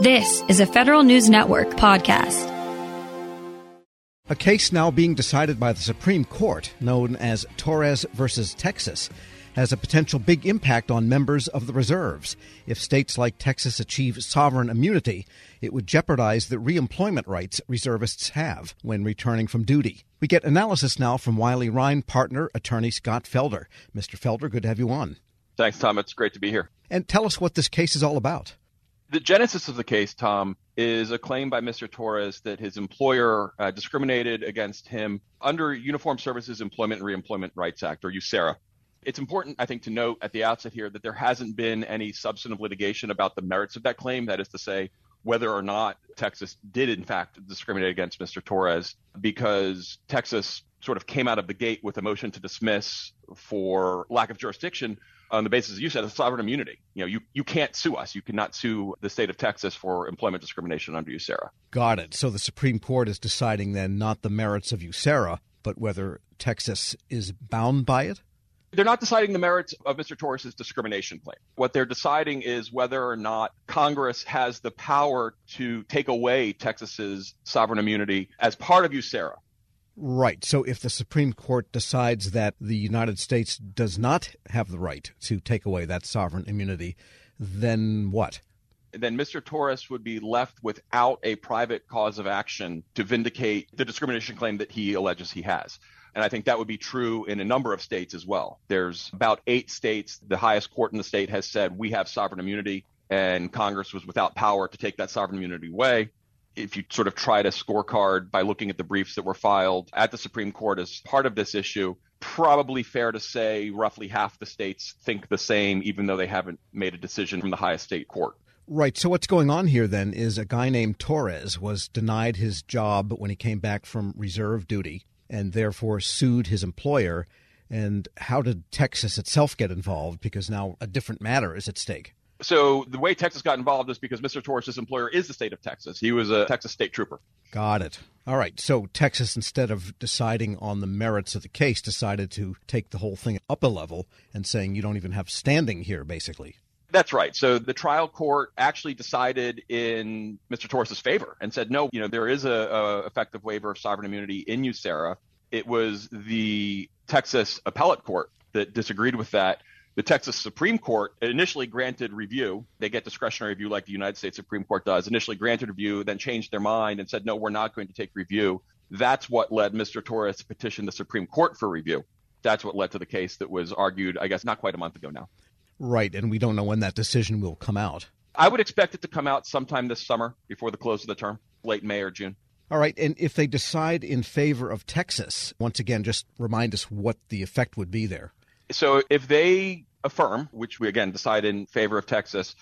This is a Federal News Network podcast. A case now being decided by the Supreme Court, known as Torres versus Texas, has a potential big impact on members of the reserves. If states like Texas achieve sovereign immunity, it would jeopardize the reemployment rights reservists have when returning from duty. We get analysis now from Wiley Rein partner attorney Scott Felder. Mr. Felder, good to have you on. Thanks, Tom. It's great to be here. And tell us what this case is all about. The genesis of the case, Tom, is a claim by Mr. Torres that his employer uh, discriminated against him under Uniform Services Employment and Reemployment Rights Act, or USERRA. It's important, I think, to note at the outset here that there hasn't been any substantive litigation about the merits of that claim. That is to say, whether or not Texas did, in fact, discriminate against Mr. Torres, because Texas sort of came out of the gate with a motion to dismiss for lack of jurisdiction on the basis, as you said, of sovereign immunity. You know, you, you can't sue us. You cannot sue the state of Texas for employment discrimination under USERRA. Got it. So the Supreme Court is deciding then not the merits of USERRA, but whether Texas is bound by it? They're not deciding the merits of Mr. Torres's discrimination claim. What they're deciding is whether or not Congress has the power to take away Texas's sovereign immunity as part of USERRA. Right. So if the Supreme Court decides that the United States does not have the right to take away that sovereign immunity, then what? Then Mr. Torres would be left without a private cause of action to vindicate the discrimination claim that he alleges he has. And I think that would be true in a number of states as well. There's about eight states. The highest court in the state has said we have sovereign immunity, and Congress was without power to take that sovereign immunity away if you sort of try to scorecard by looking at the briefs that were filed at the Supreme Court as part of this issue, probably fair to say roughly half the states think the same, even though they haven't made a decision from the highest state court. Right. So what's going on here then is a guy named Torres was denied his job when he came back from reserve duty and therefore sued his employer. And how did Texas itself get involved? Because now a different matter is at stake. So the way Texas got involved is because Mr. Torres' employer is the state of Texas. He was a Texas state trooper. Got it. All right. So Texas, instead of deciding on the merits of the case, decided to take the whole thing up a level and saying you don't even have standing here, basically. That's right. So the trial court actually decided in Mr. Torres' favor and said, no, you know, there is a, a effective waiver of sovereign immunity in USERRA. It was the Texas appellate court that disagreed with that the Texas Supreme Court initially granted review. They get discretionary review like the United States Supreme Court does. Initially granted review, then changed their mind and said, no, we're not going to take review. That's what led Mr. Torres to petition the Supreme Court for review. That's what led to the case that was argued, I guess, not quite a month ago now. Right. And we don't know when that decision will come out. I would expect it to come out sometime this summer before the close of the term, late May or June. All right. And if they decide in favor of Texas, once again, just remind us what the effect would be there. So if they affirm, which we again decide in favor of Texas,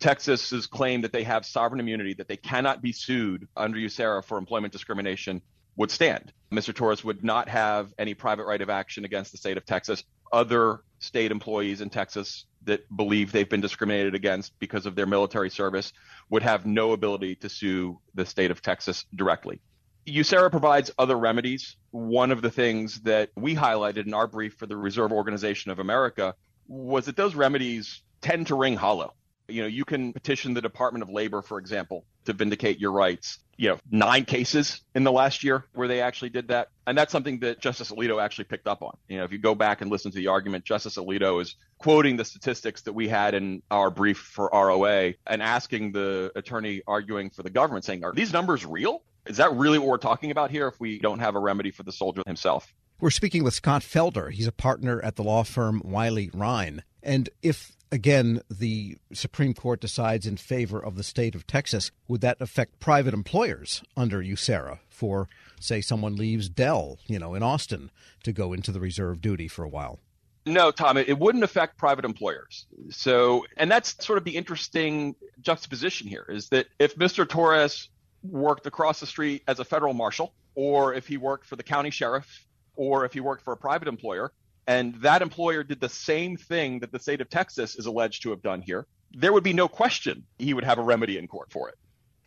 Texas's claim that they have sovereign immunity, that they cannot be sued under USERRA for employment discrimination would stand. Mr. Torres would not have any private right of action against the state of Texas. Other state employees in Texas that believe they've been discriminated against because of their military service would have no ability to sue the state of Texas directly. USERRA provides other remedies. One of the things that we highlighted in our brief for the Reserve Organization of America was that those remedies tend to ring hollow. You know, you can petition the Department of Labor, for example, to vindicate your rights. You know, nine cases in the last year where they actually did that. And that's something that Justice Alito actually picked up on. You know, if you go back and listen to the argument, Justice Alito is quoting the statistics that we had in our brief for ROA and asking the attorney arguing for the government, saying, are these numbers real? Is that really what we're talking about here if we don't have a remedy for the soldier himself? We're speaking with Scott Felder. He's a partner at the law firm Wiley Rein. And if, again, the Supreme Court decides in favor of the state of Texas, would that affect private employers under USERRA for, say, someone leaves Dell, you know, in Austin to go into the reserve duty for a while? No, Tom, it wouldn't affect private employers. So, and that's sort of the interesting juxtaposition here is that if Mr. Torres worked across the street as a federal marshal, or if he worked for the county sheriff or if he worked for a private employer and that employer did the same thing that the state of Texas is alleged to have done here, there would be no question he would have a remedy in court for it.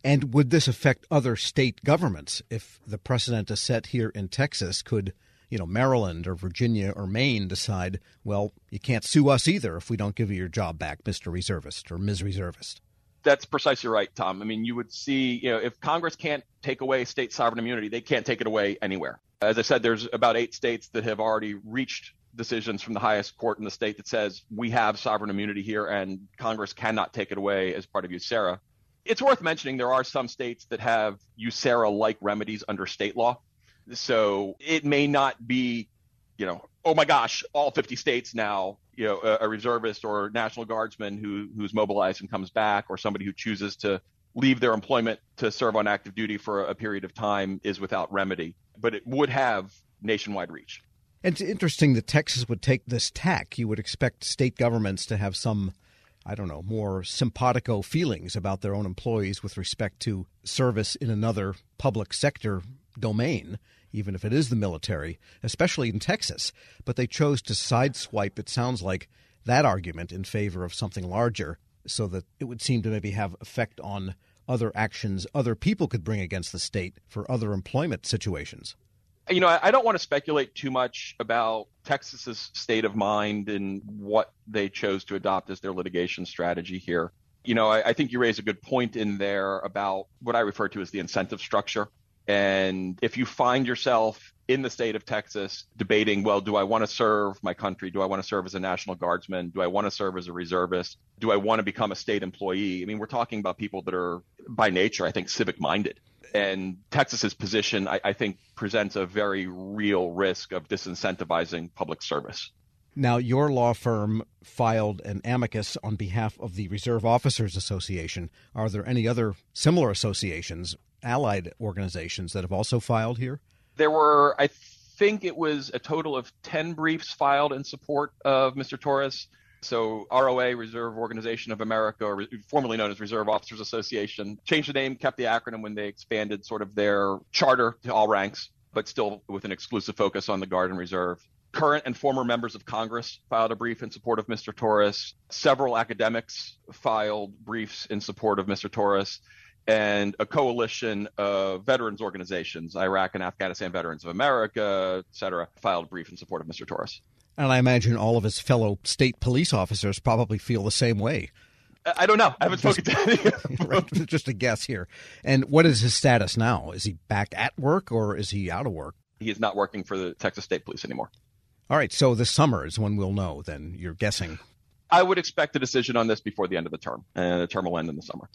And would this affect other state governments if the precedent is set here in Texas could, you know, Maryland or Virginia or Maine decide, well, you can't sue us either if we don't give you your job back, Mr. Reservist or Ms. Reservist? That's precisely right, Tom. I mean, you would see, you know, if Congress can't take away state sovereign immunity, they can't take it away anywhere. As I said, there's about eight states that have already reached decisions from the highest court in the state that says we have sovereign immunity here and Congress cannot take it away as part of USERRA. It's worth mentioning there are some states that have USERRA like remedies under state law. So it may not be, you know, oh my gosh, all 50 states now, you know, a, a reservist or National Guardsman who who's mobilized and comes back, or somebody who chooses to leave their employment to serve on active duty for a period of time is without remedy. But it would have nationwide reach. It's interesting that Texas would take this tack. You would expect state governments to have some, I don't know, more simpatico feelings about their own employees with respect to service in another public sector domain, even if it is the military, especially in Texas. But they chose to sideswipe, it sounds like, that argument in favor of something larger so that it would seem to maybe have effect on other actions other people could bring against the state for other employment situations you know, I, don't want to speculate too much about Texas's state of mind and what they chose to adopt as their litigation strategy here. You know, I, I think you raise a good point in there about what I refer to as the incentive structure. And if you find yourself in the state of Texas debating, well, do I want to serve my country? Do I want to serve as a National Guardsman? Do I want to serve as a reservist? Do I want to become a state employee? I mean, we're talking about people that are by nature, I think, civic minded and Texas's position, I, I, think, presents a very real risk of disincentivizing public service. Now, your law firm filed an amicus on behalf of the Reserve Officers Association. Are there any other similar associations, allied organizations, that have also filed here? There were, I think it was a total of 10 briefs filed in support of Mr. Torres. So ROA, Reserve Organization of America, or formerly known as Reserve Officers Association, changed the name, kept the acronym when they expanded sort of their charter to all ranks, but still with an exclusive focus on the Guard and Reserve. Current and former members of Congress filed a brief in support of Mr. Torres. Several academics filed briefs in support of Mr. Torres and a coalition of veterans organizations, Iraq and Afghanistan Veterans of America, et cetera, filed a brief in support of Mr. Torres. And I imagine all of his fellow state police officers probably feel the same way. I don't know. I haven't just, spoken to any. just a guess here. And what is his status now? Is he back at work or is he out of work? He is not working for the Texas State Police anymore. All right. So this summer is when we'll know. Then you're guessing. I would expect a decision on this before the end of the term, and the term will end in the summer.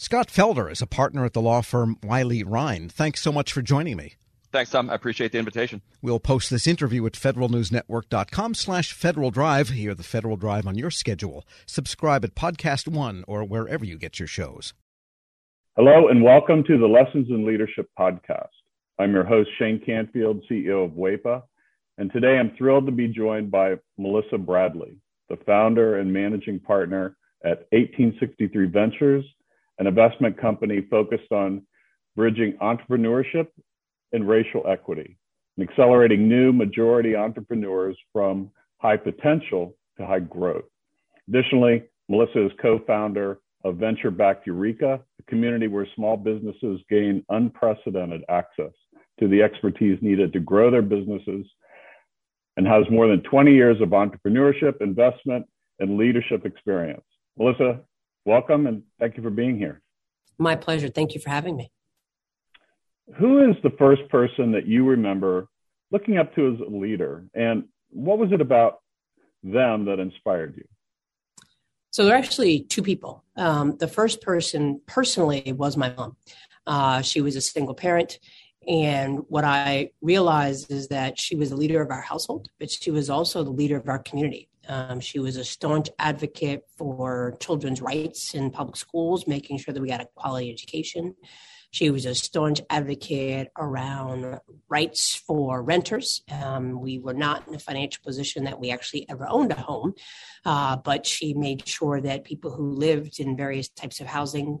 Scott Felder is a partner at the law firm Wiley Rein. Thanks so much for joining me. Thanks, Tom. I appreciate the invitation. We'll post this interview at federalnewsnetwork.com slash Federal Drive. Hear the Federal Drive on your schedule. Subscribe at Podcast One or wherever you get your shows. Hello and welcome to the Lessons in Leadership podcast. I'm your host, Shane Canfield, CEO of WEPA. And today I'm thrilled to be joined by Melissa Bradley, the founder and managing partner at 1863 Ventures, an investment company focused on bridging entrepreneurship and racial equity and accelerating new majority entrepreneurs from high potential to high growth. Additionally, Melissa is co-founder of Venture Backed Ureeka, a community where small businesses gain unprecedented access to the expertise needed to grow their businesses and has more than 20 years of entrepreneurship, investment, and leadership experience. Melissa, welcome and thank you for being here. My pleasure. Thank you for having me. Who is the first person that you remember looking up to as a leader and what was it about them that inspired you? So there are actually two people. Um, the first person personally was my mom. Uh, she was a single parent and what i realized is that she was the leader of our household but she was also the leader of our community um, she was a staunch advocate for children's rights in public schools making sure that we got a quality education she was a staunch advocate around rights for renters. Um, we were not in a financial position that we actually ever owned a home, uh, but she made sure that people who lived in various types of housing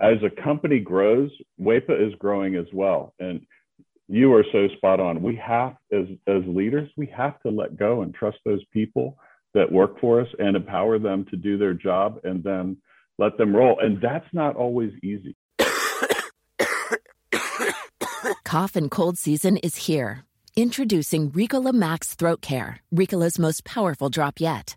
as a company grows, WEPA is growing as well. And you are so spot on. We have, as, as leaders, we have to let go and trust those people that work for us and empower them to do their job and then let them roll. And that's not always easy. Cough and cold season is here. Introducing Ricola Max Throat Care, Ricola's most powerful drop yet.